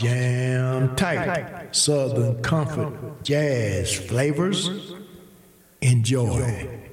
Jamtyght, Southern Comfort Jazz flavors. Enjoy.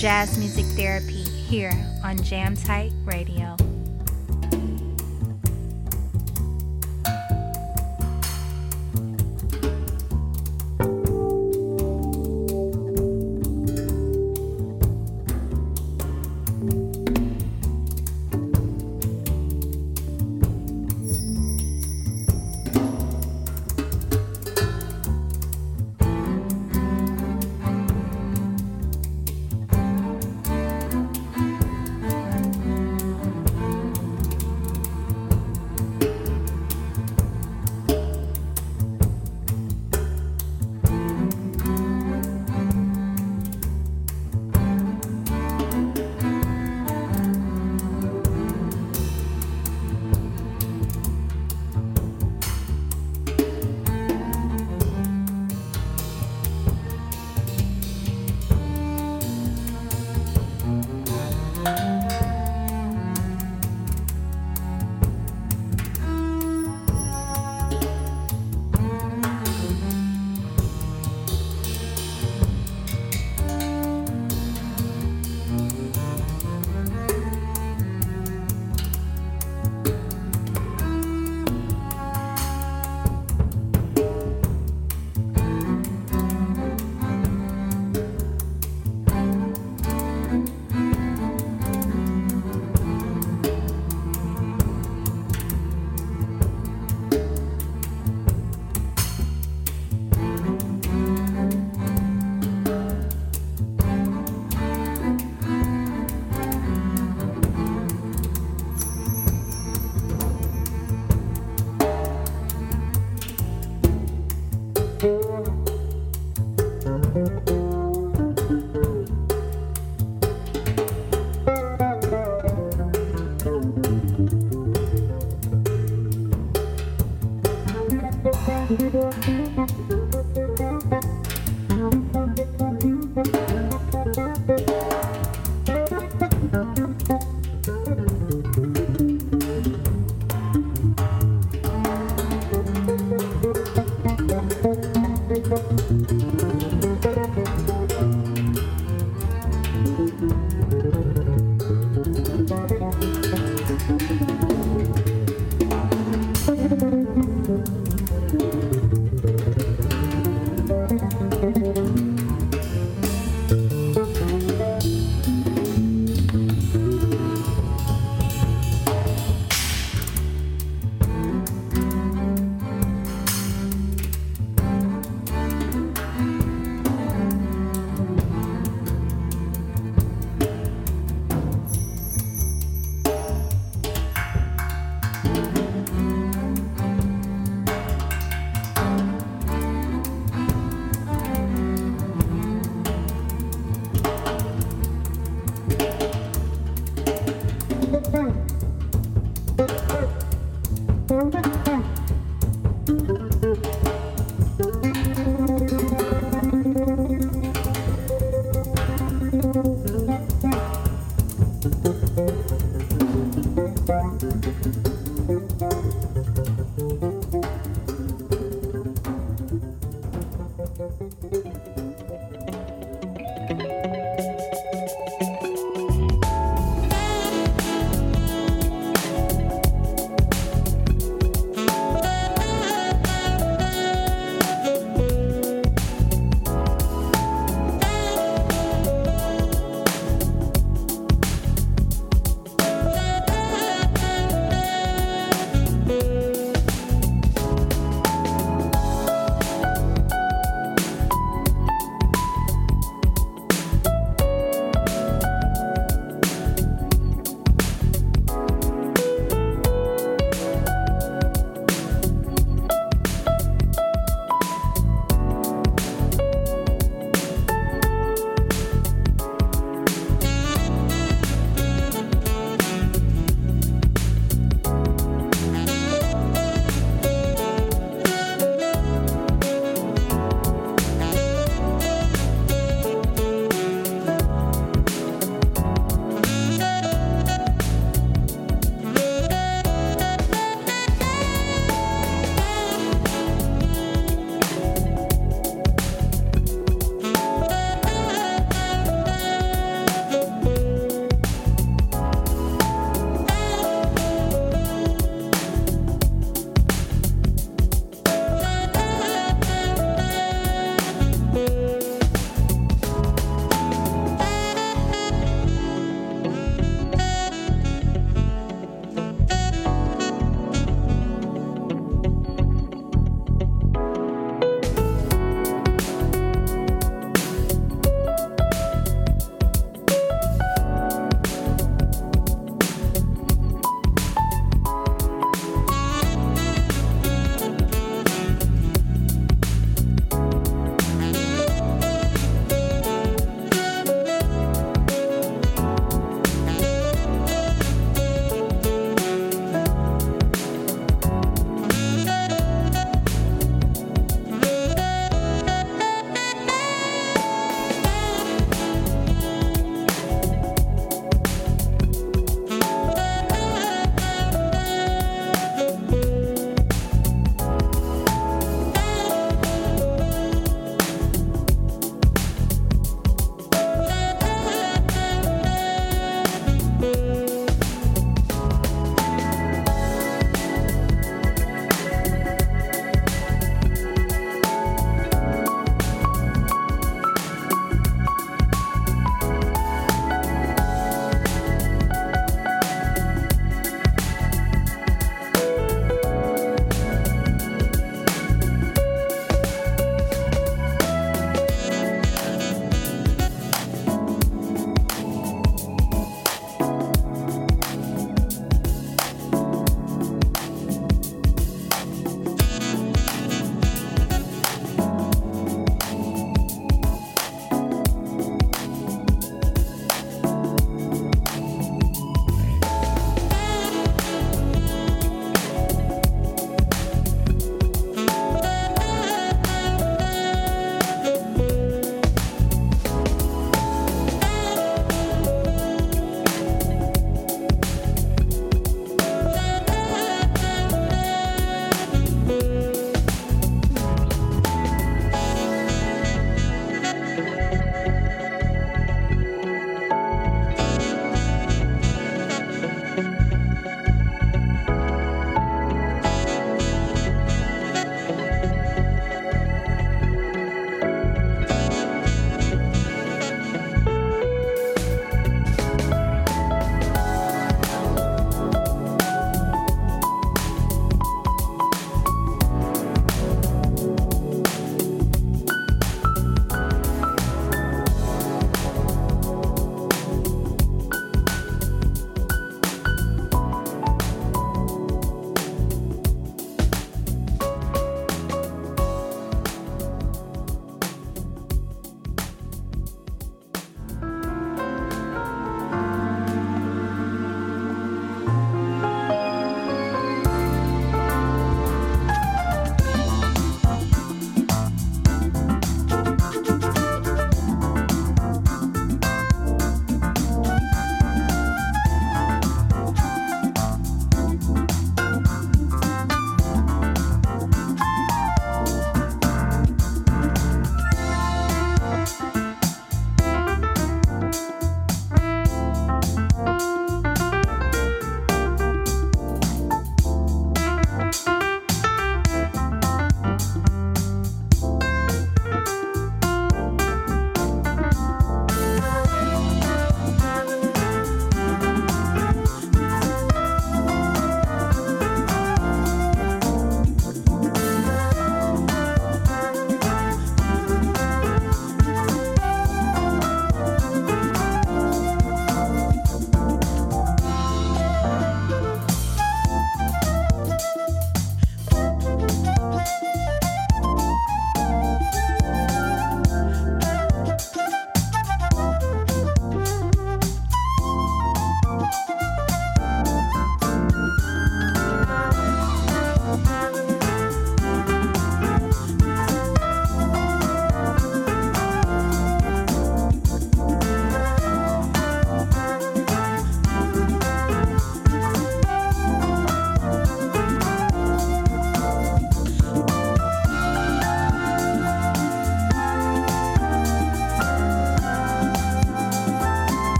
Jazz music therapy here on Jamtyght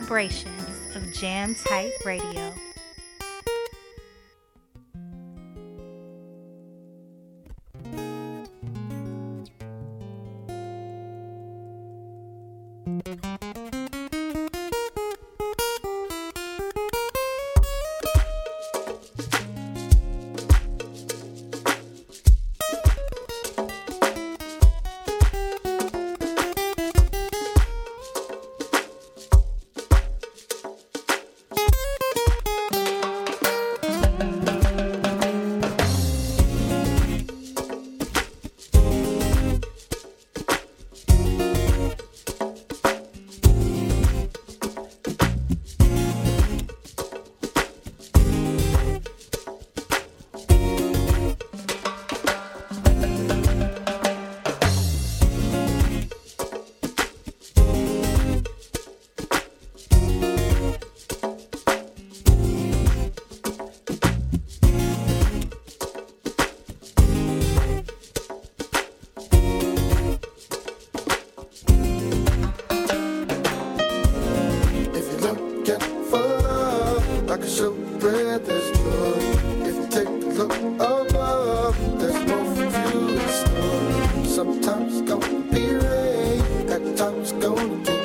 vibrations of Jamtyght Radio. tão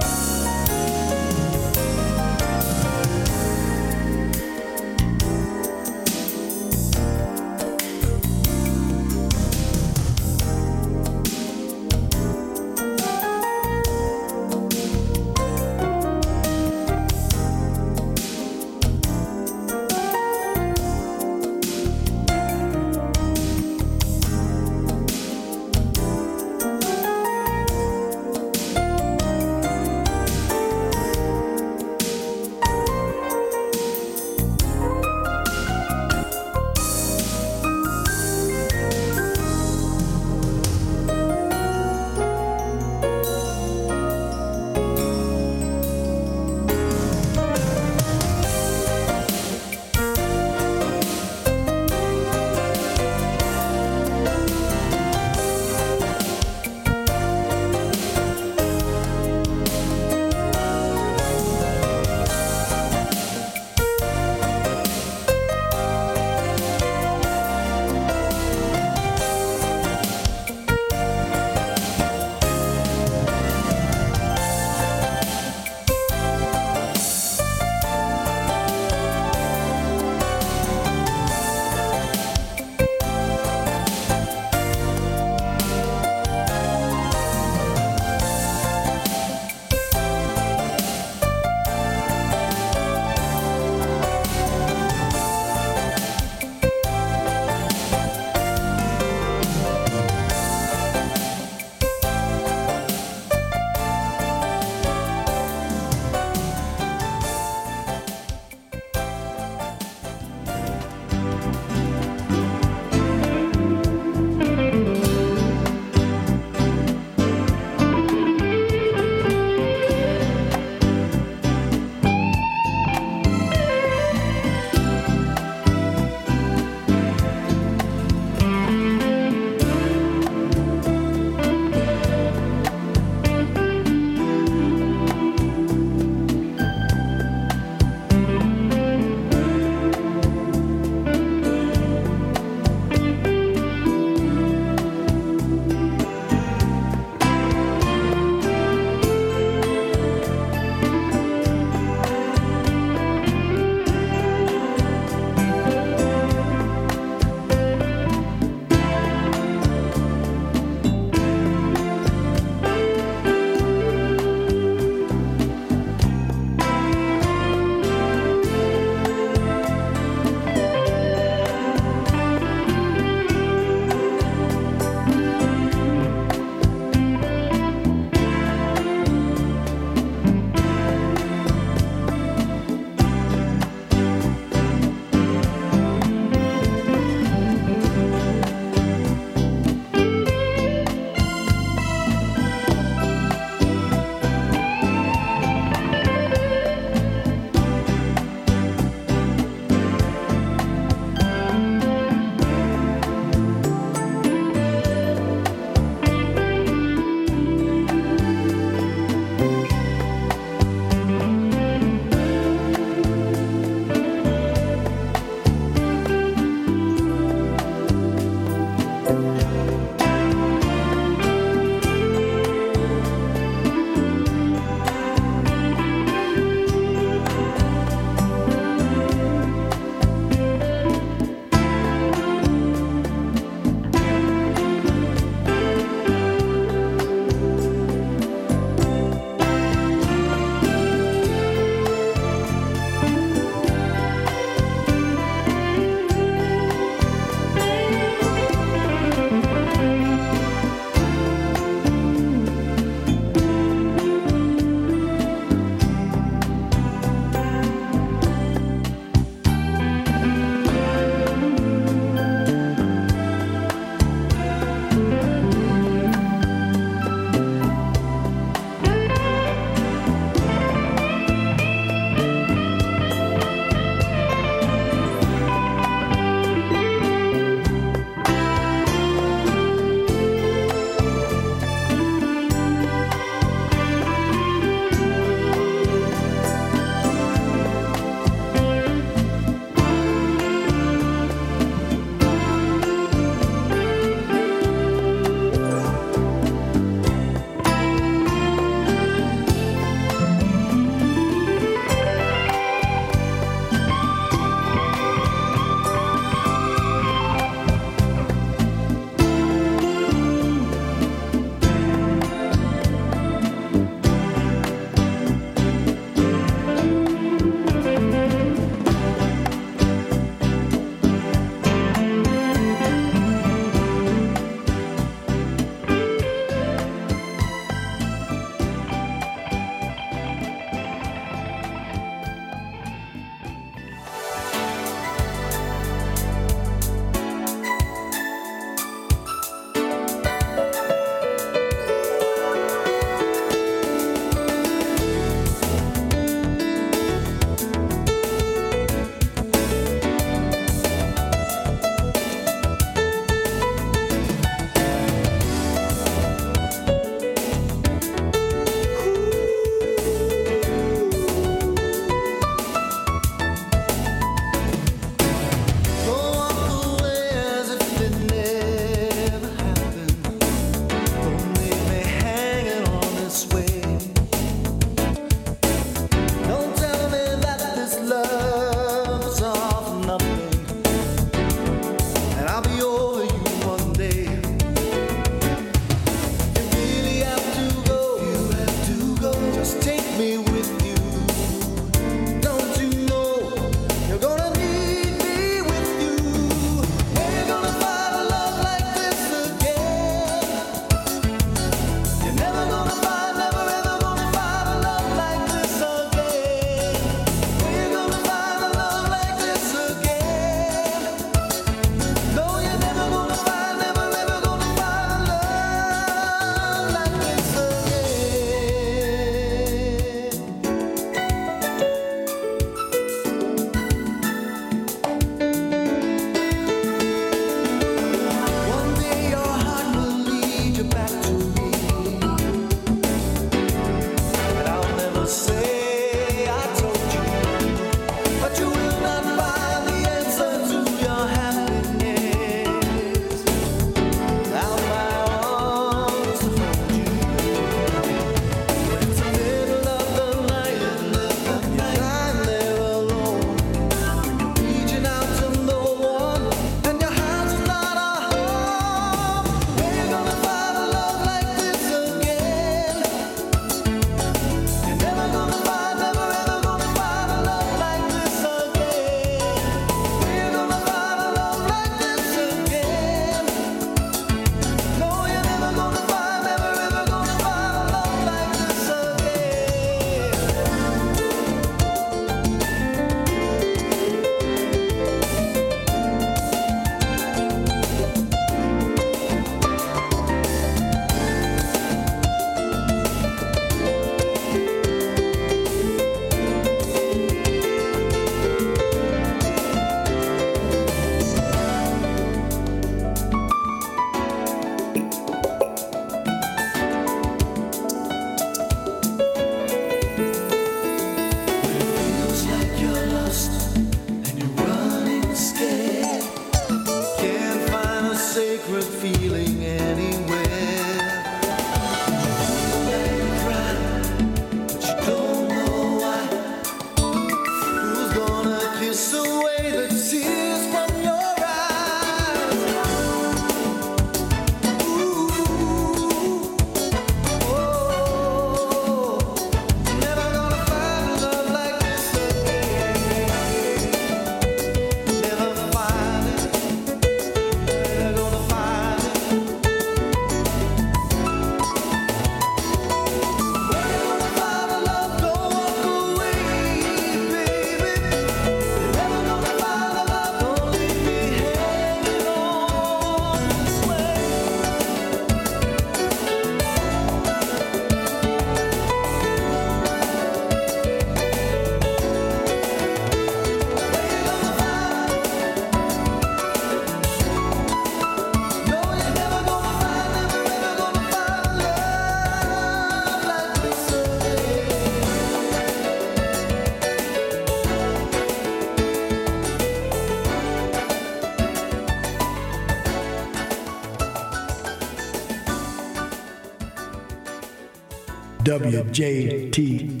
WJTR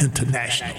International.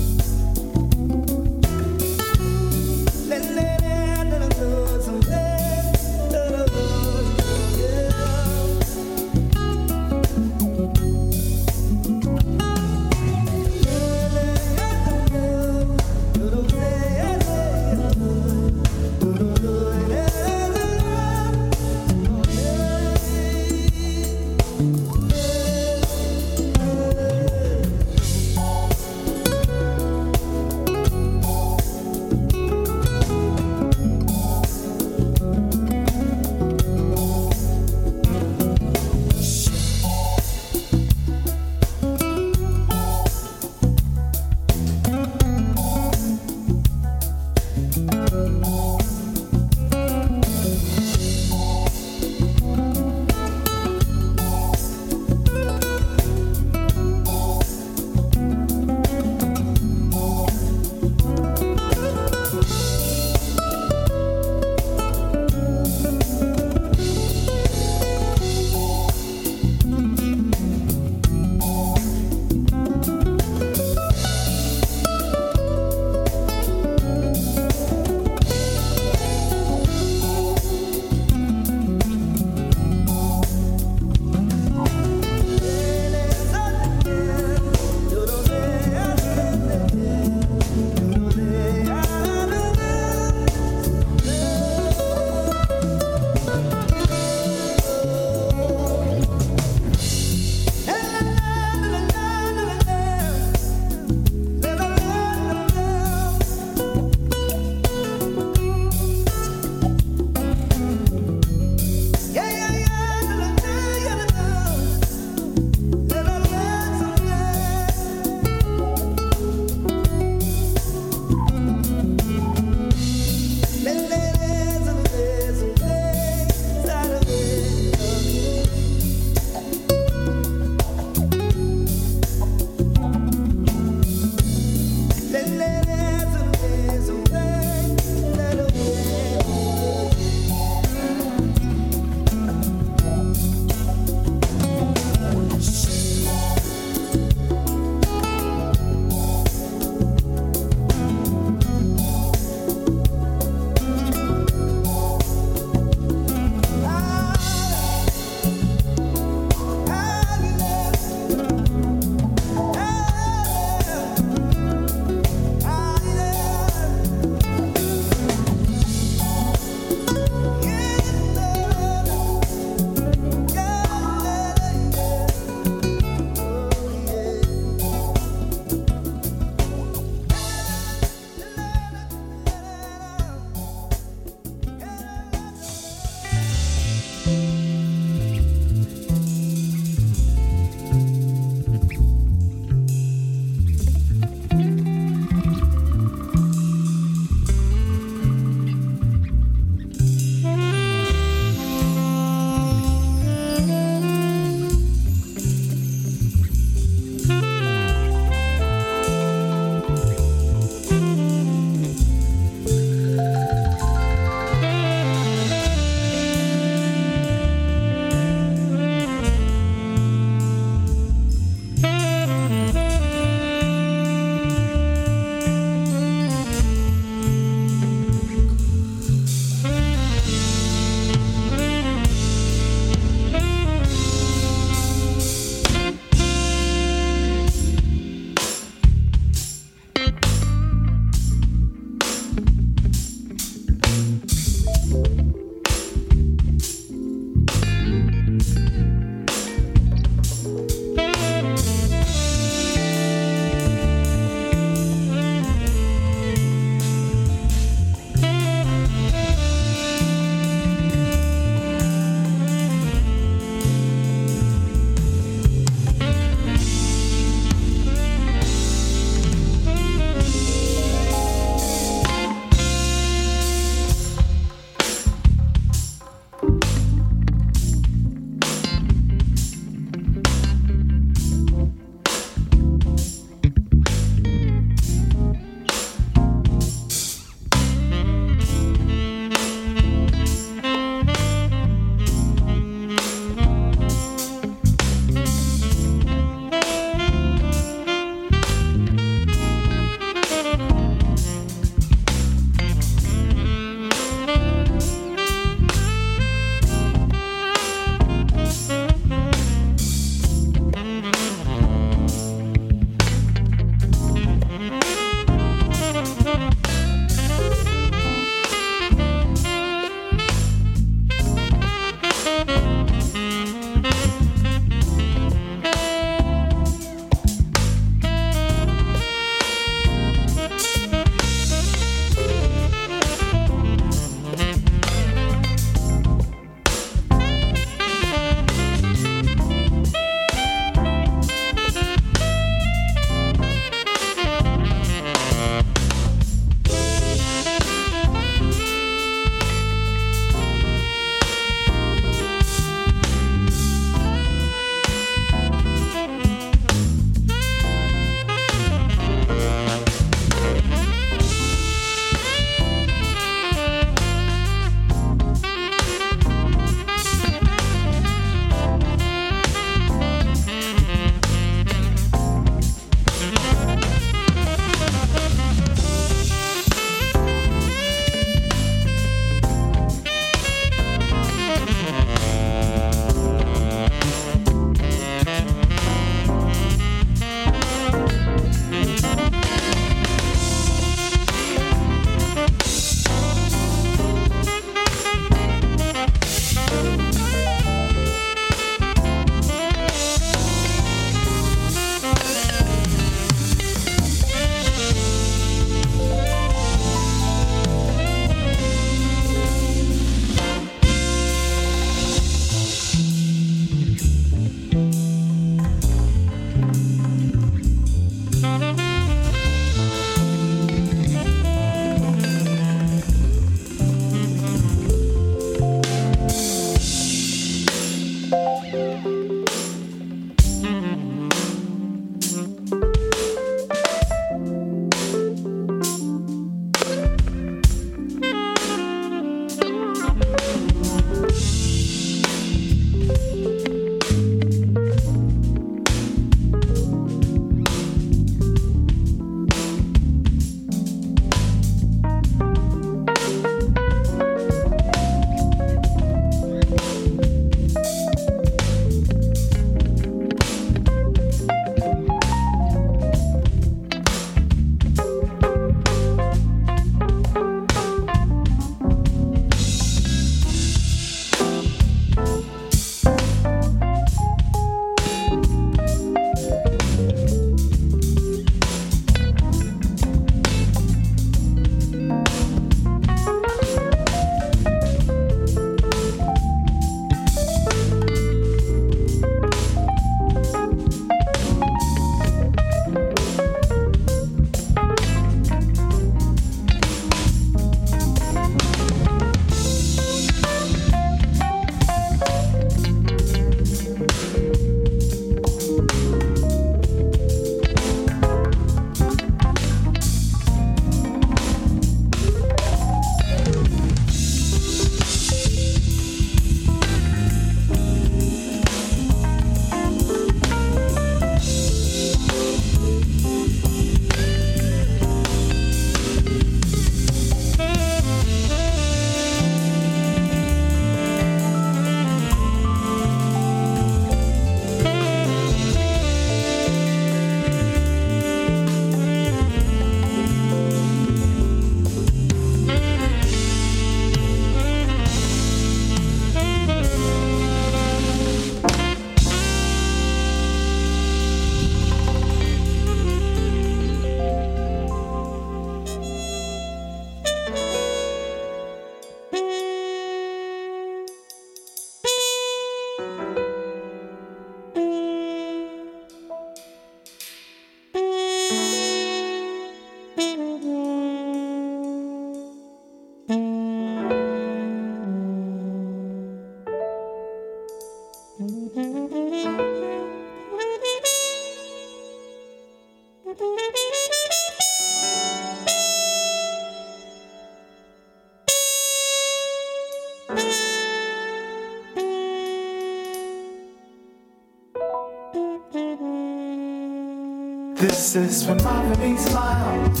kisses when Marvin smiles.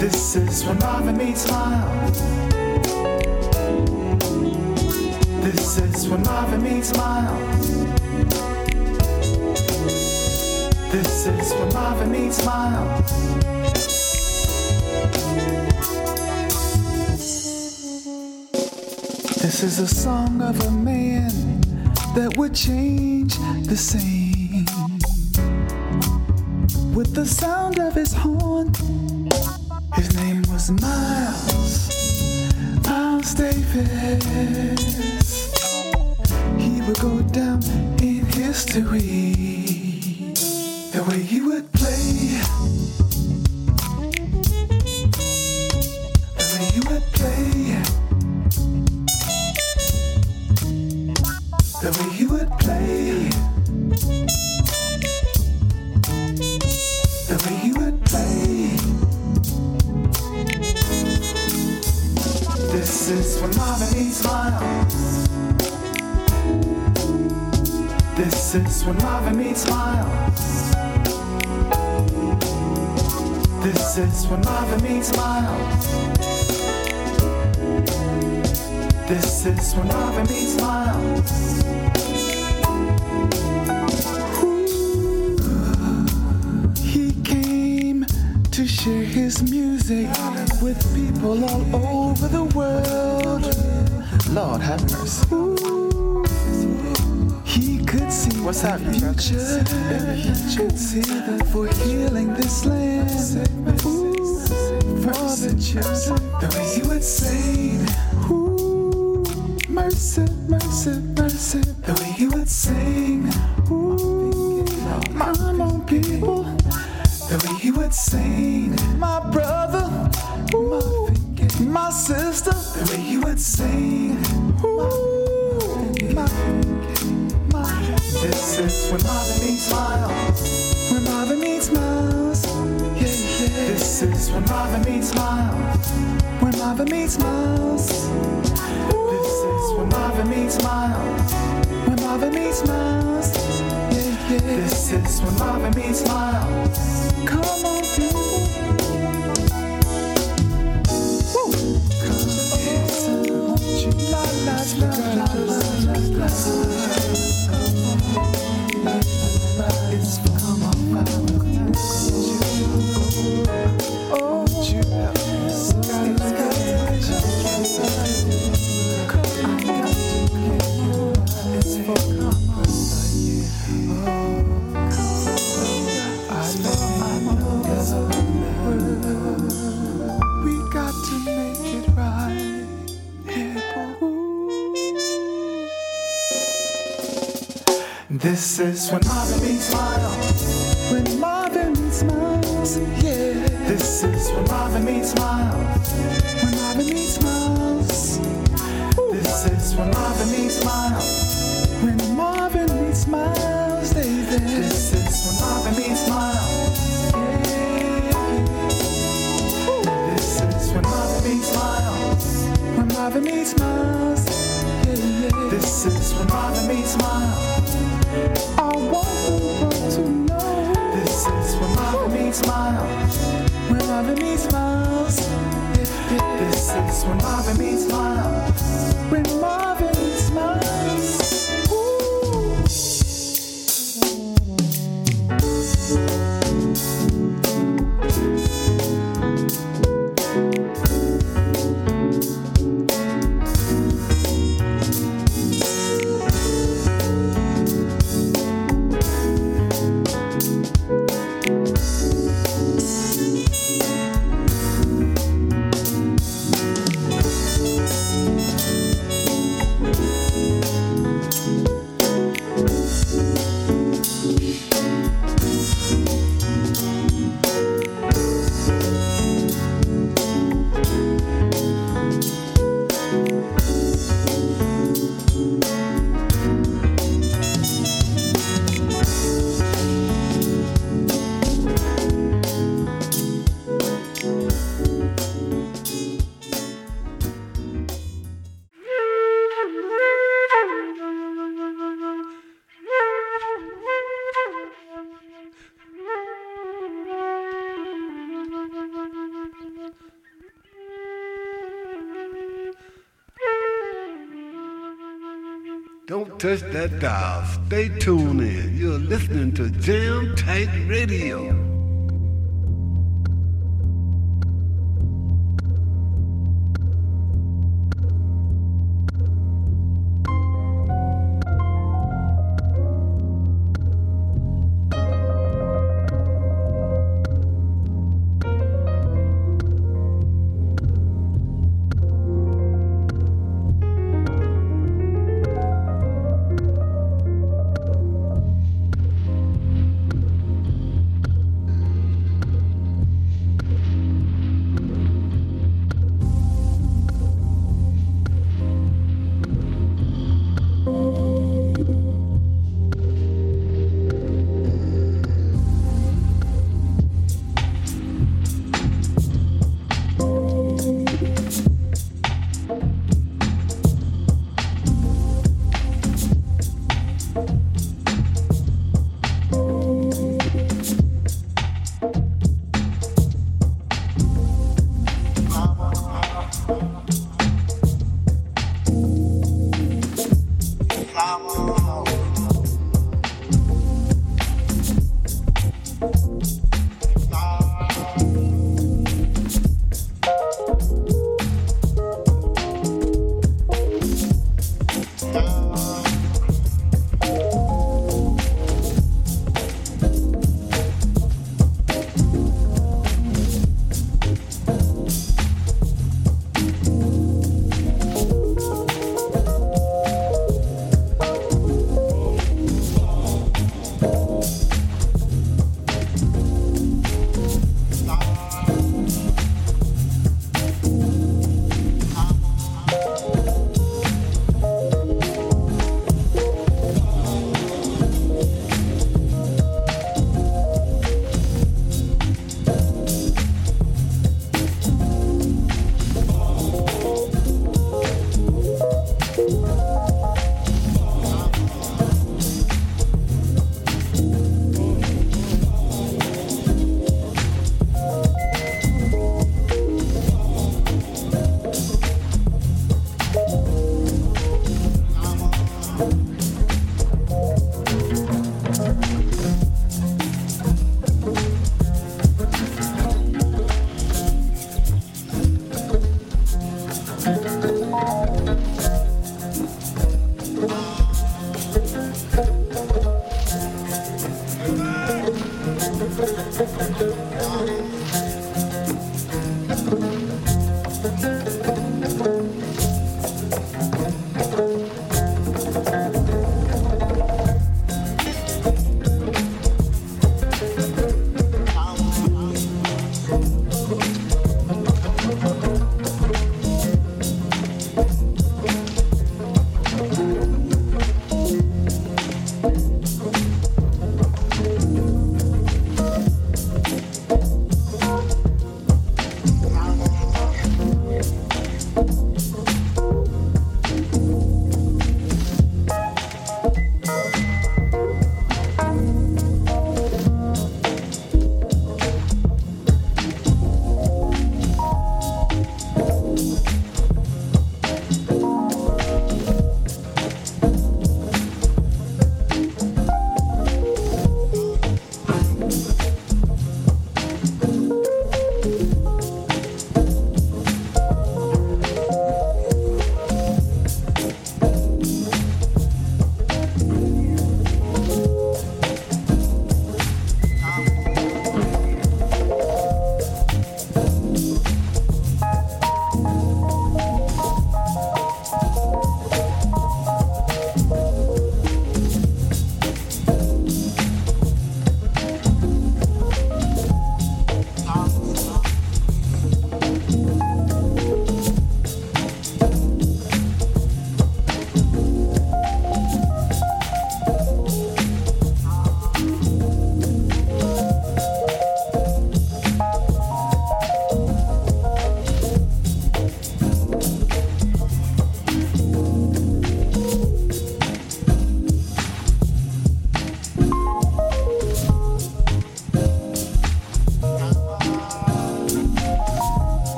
This is when Marvin smiles. This is when Marvin smiles. This is when Marvin smiles. This is a song of a man that would change the same the sound is when Marvin B smiles. When Marvin B smiles, yeah. This is when Marvin B smiles. Touch that dial. Stay tuned in. You're listening to Jamtyght Radio.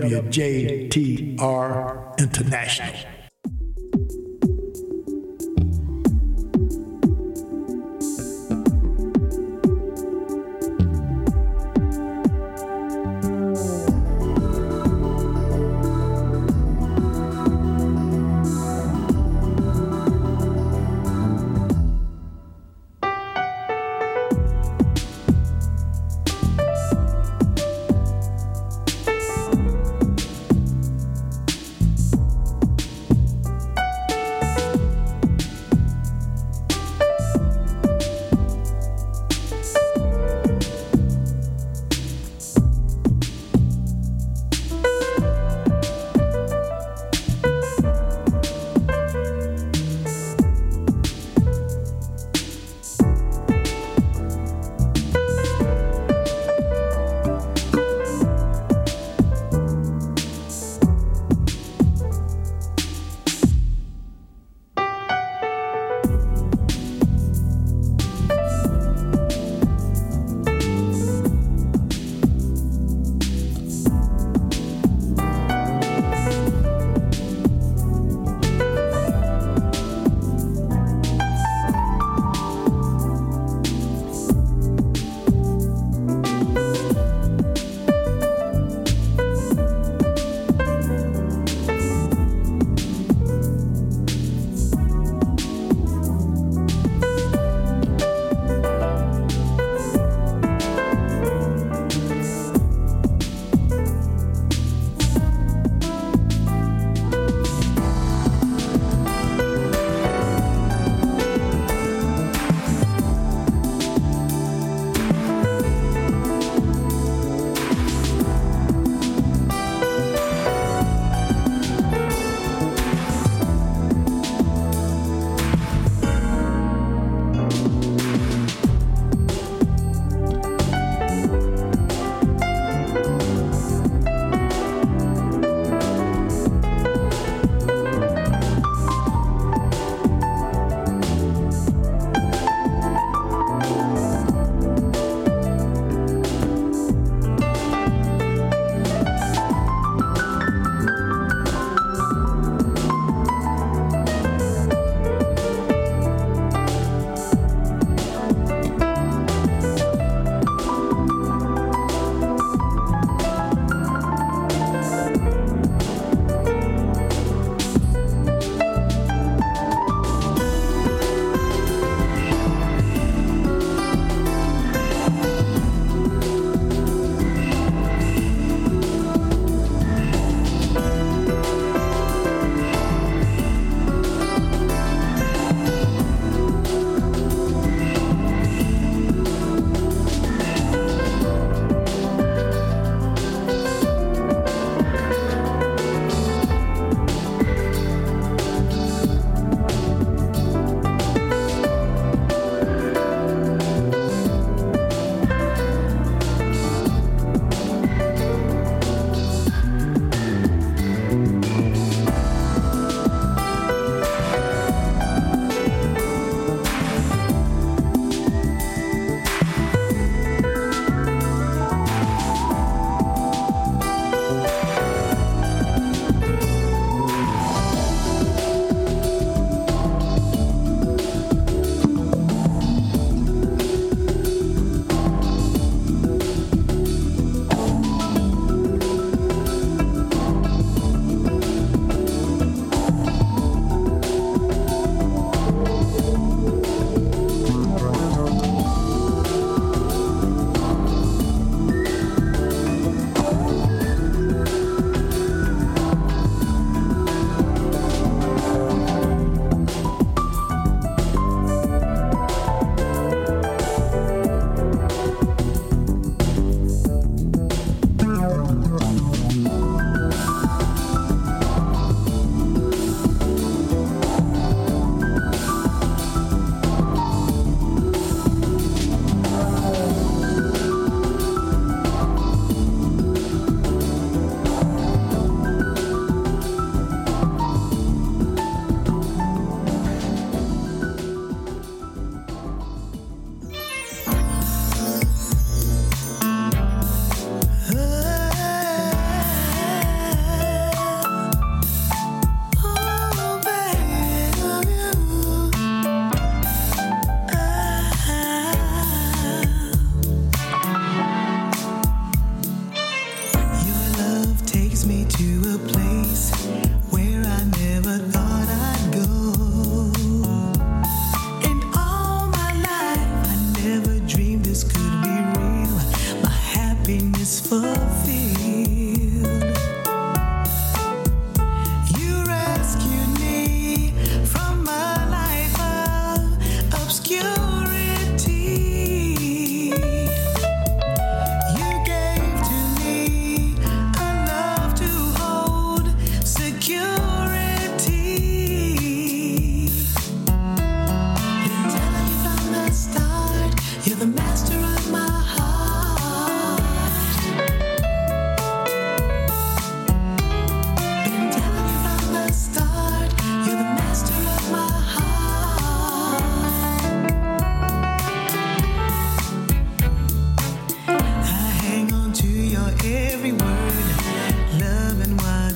WJTR International.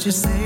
you say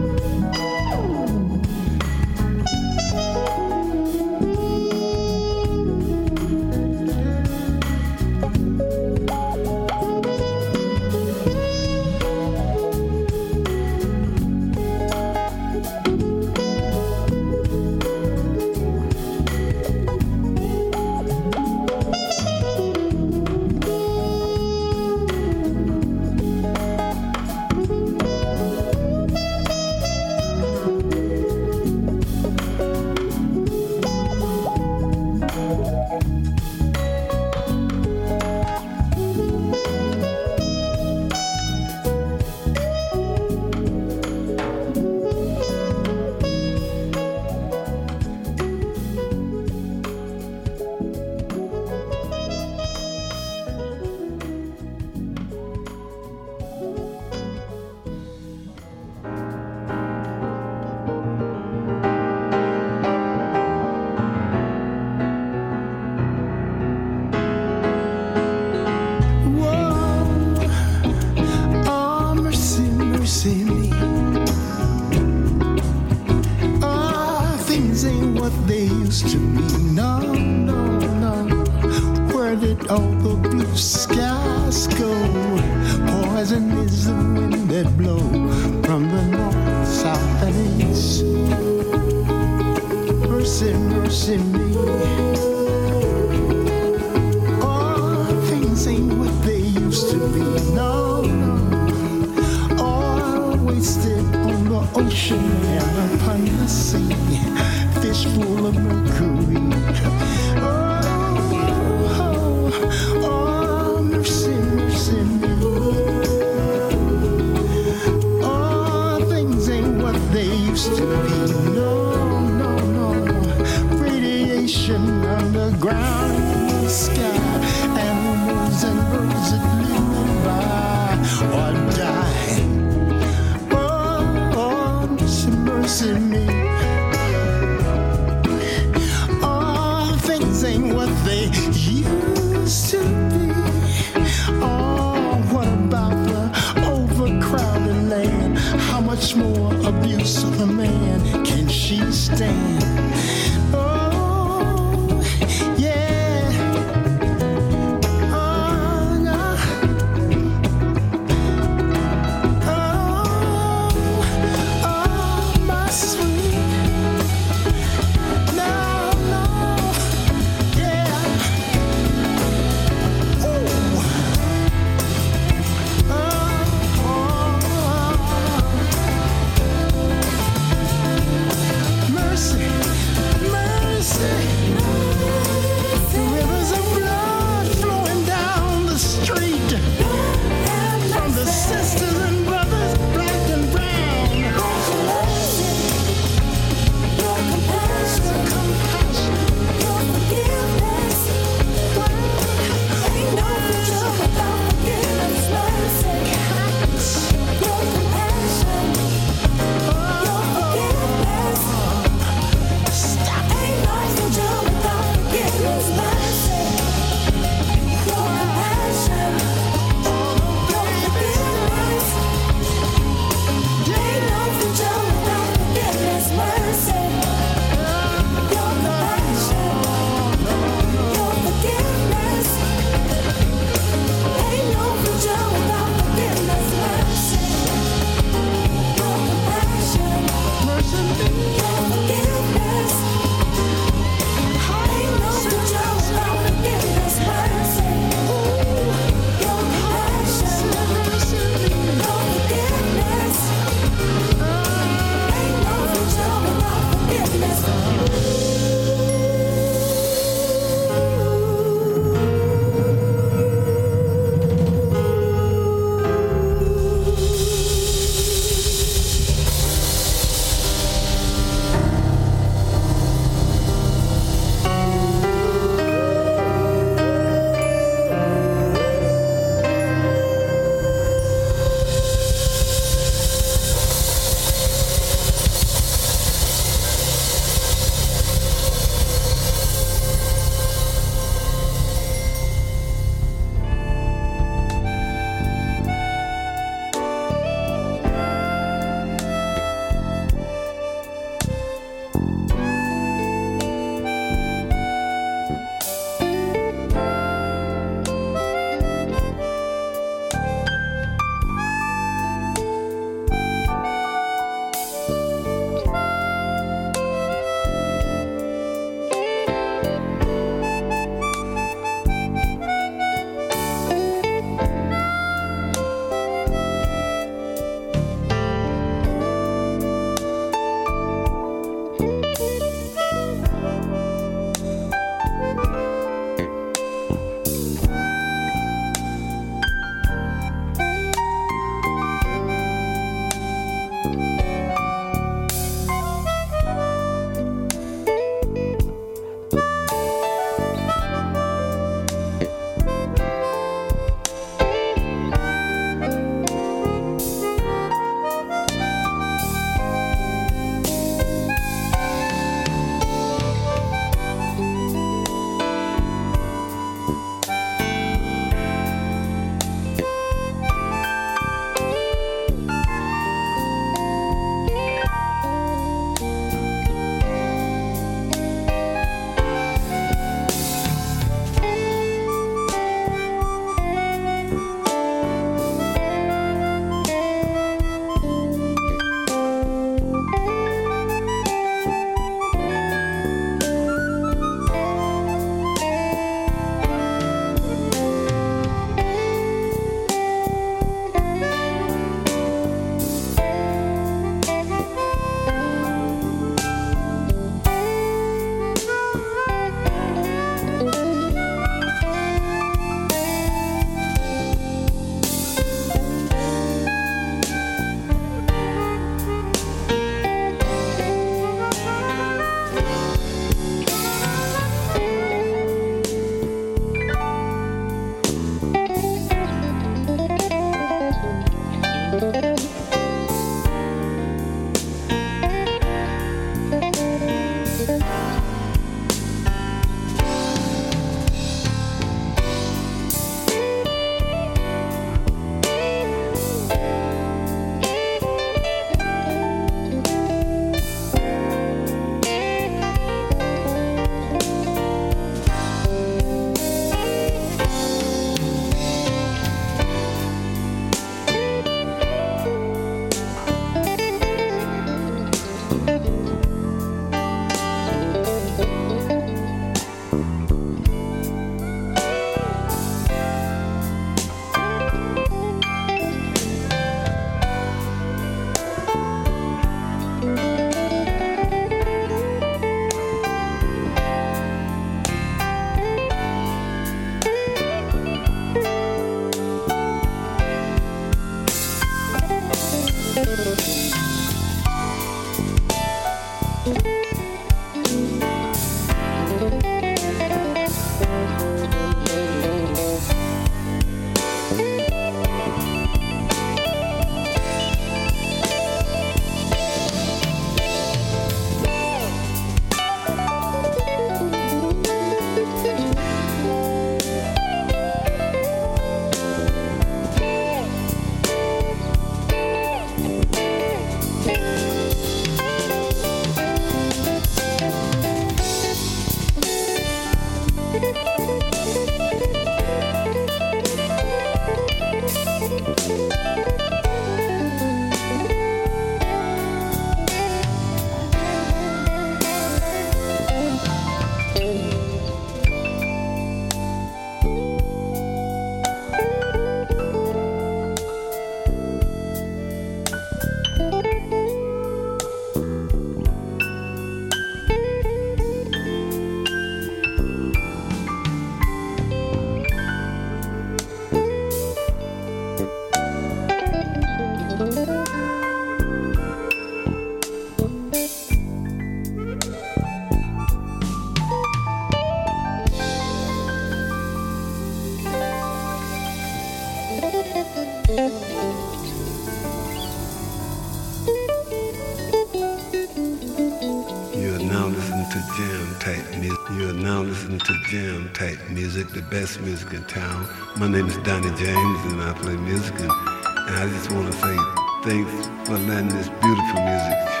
best music in town. My name is Donnie James and I play music and, and I just want to say thanks for letting this beautiful music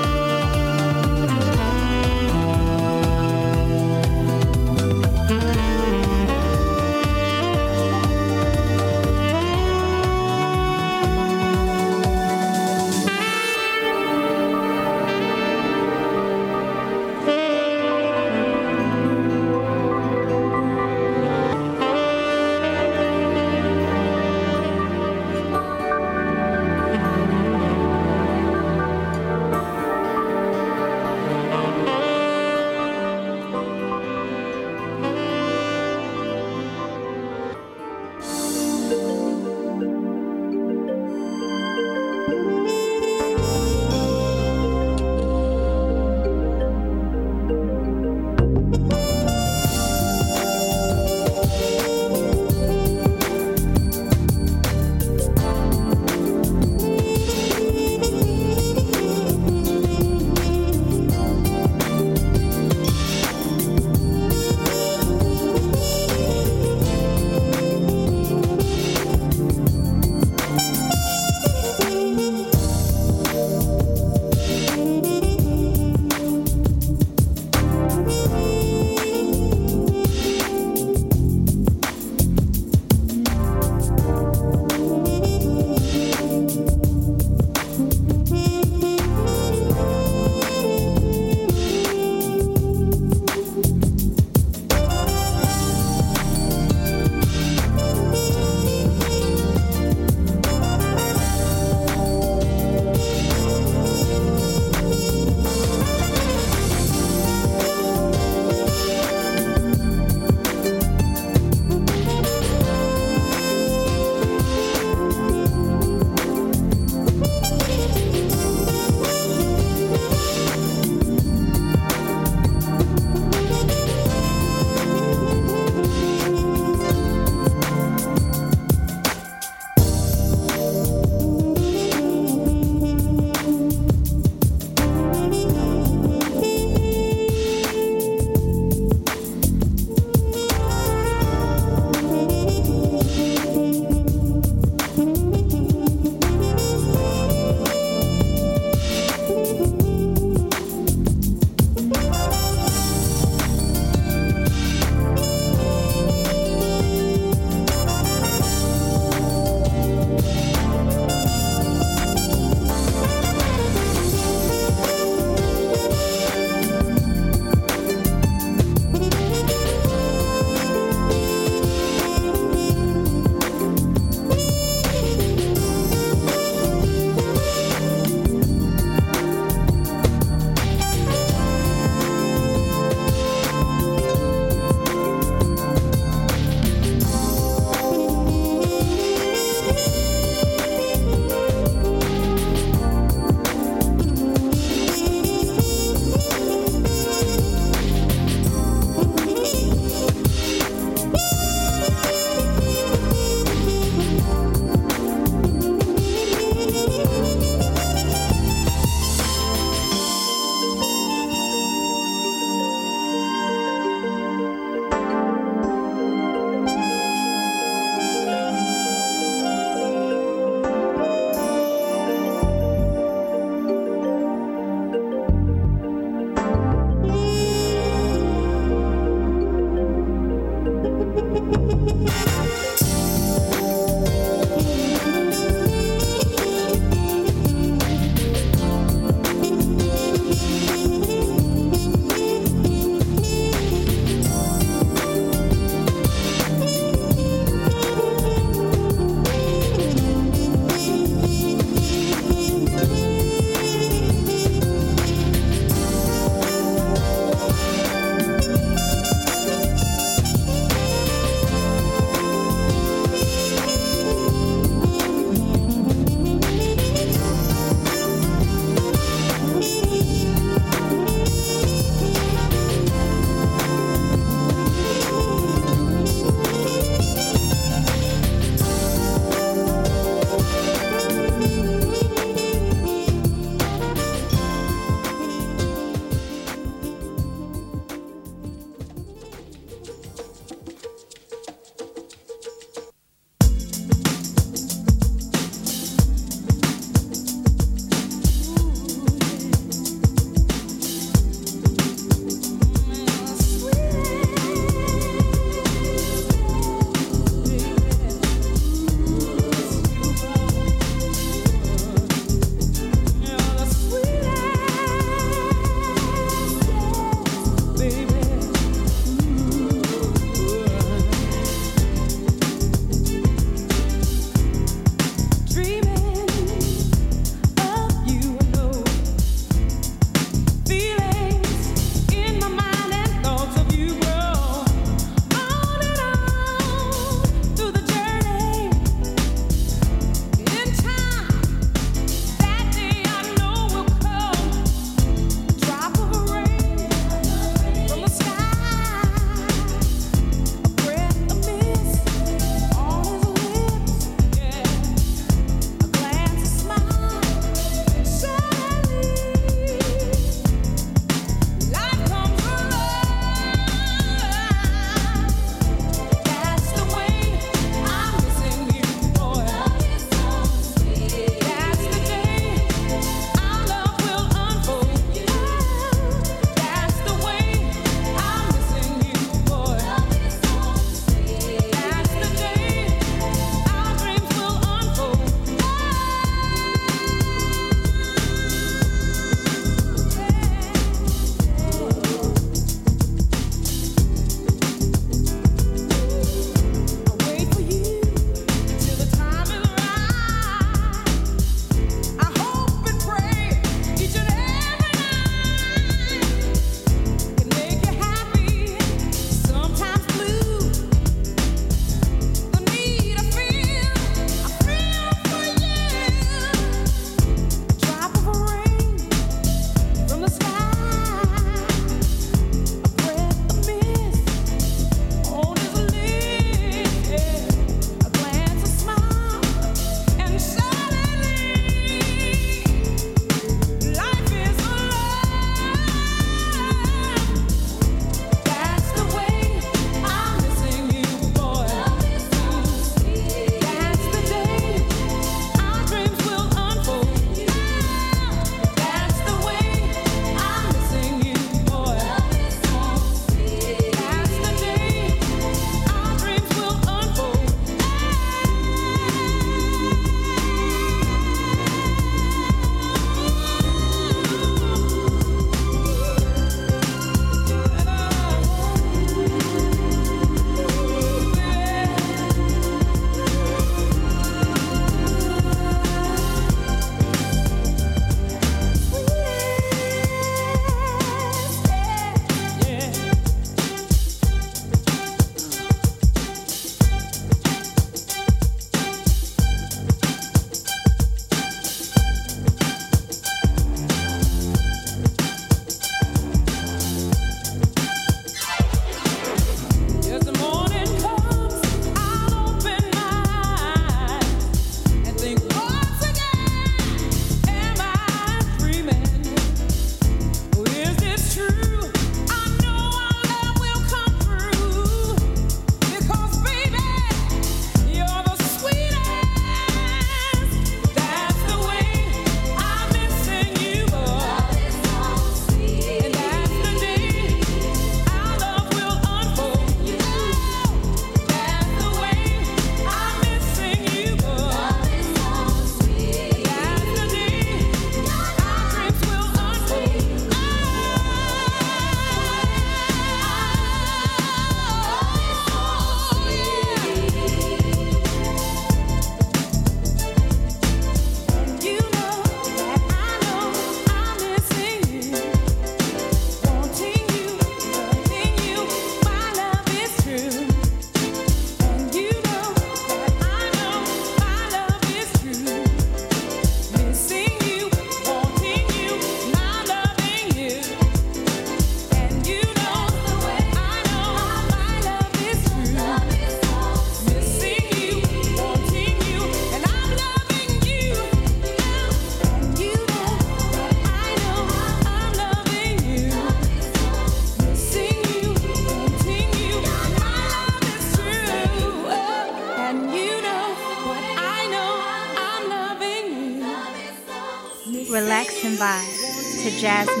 live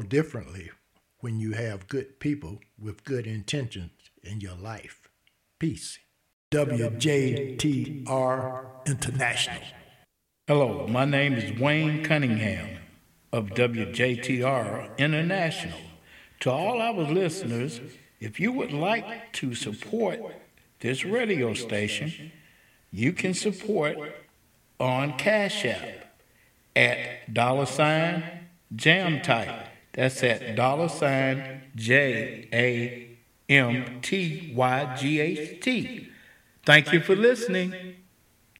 differently when you have good people with good intentions in your life. Peace. WJTR International. Hello, my name is Wayne Cunningham of WJTR International. To all our listeners, if you would like to support this radio station, you can support on Cash App at dollar sign Jamtyght. That's at dollar sign J A M T Y G H T. Thank you for listening.